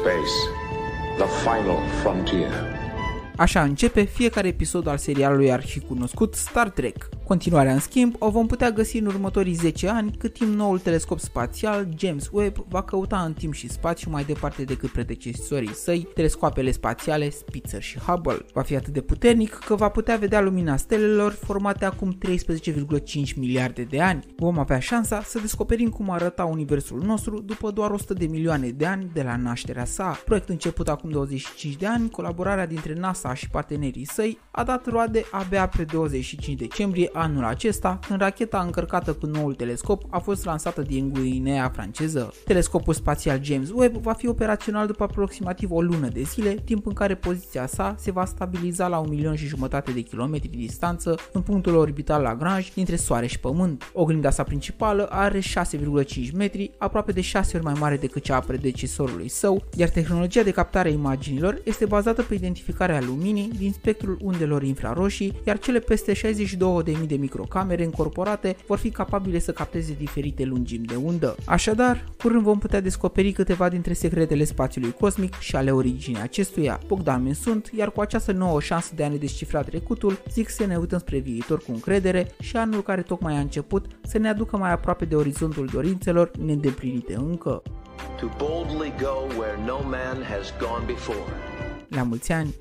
Space, the final frontier. Așa începe fiecare episod al serialului arhicunoscut Star Trek. Continuarea, în schimb, o vom putea găsi în următorii 10 ani, cât timp noul telescop spațial James Webb va căuta în timp și spațiu mai departe decât predecesorii săi, telescoapele spațiale Spitzer și Hubble. Va fi atât de puternic că va putea vedea lumina stelelor formate acum 13,5 miliarde de ani. Vom avea șansa să descoperim cum arăta universul nostru după doar 100 de milioane de ani de la nașterea sa. Proiect început acum 25 de ani, colaborarea dintre NASA și partenerii săi a dat roade abia pe 25 decembrie anul acesta, când racheta încărcată cu noul telescop a fost lansată din Guinea franceză. Telescopul spațial James Webb va fi operațional după aproximativ o lună de zile, timp în care poziția sa se va stabiliza la un milion și jumătate de kilometri distanță în punctul orbital Lagrange dintre Soare și Pământ. Oglinda sa principală are 6,5 metri, aproape de 6 ori mai mare decât cea a predecesorului său, iar tehnologia de captare a imaginilor este bazată pe identificarea luminii din spectrul undelor infraroșii, iar cele peste 62.000 de microcamere încorporate vor fi capabile să capteze diferite lungimi de undă. Așadar, curând vom putea descoperi câteva dintre secretele spațiului cosmic și ale originii acestuia. Bogdan sunt, iar cu această nouă șansă de a ne descifra trecutul, zic să ne uităm spre viitor cu încredere și anul care tocmai a început să ne aducă mai aproape de orizontul dorințelor neîndeplinite încă. To boldly go where no man has gone before. La mulți ani!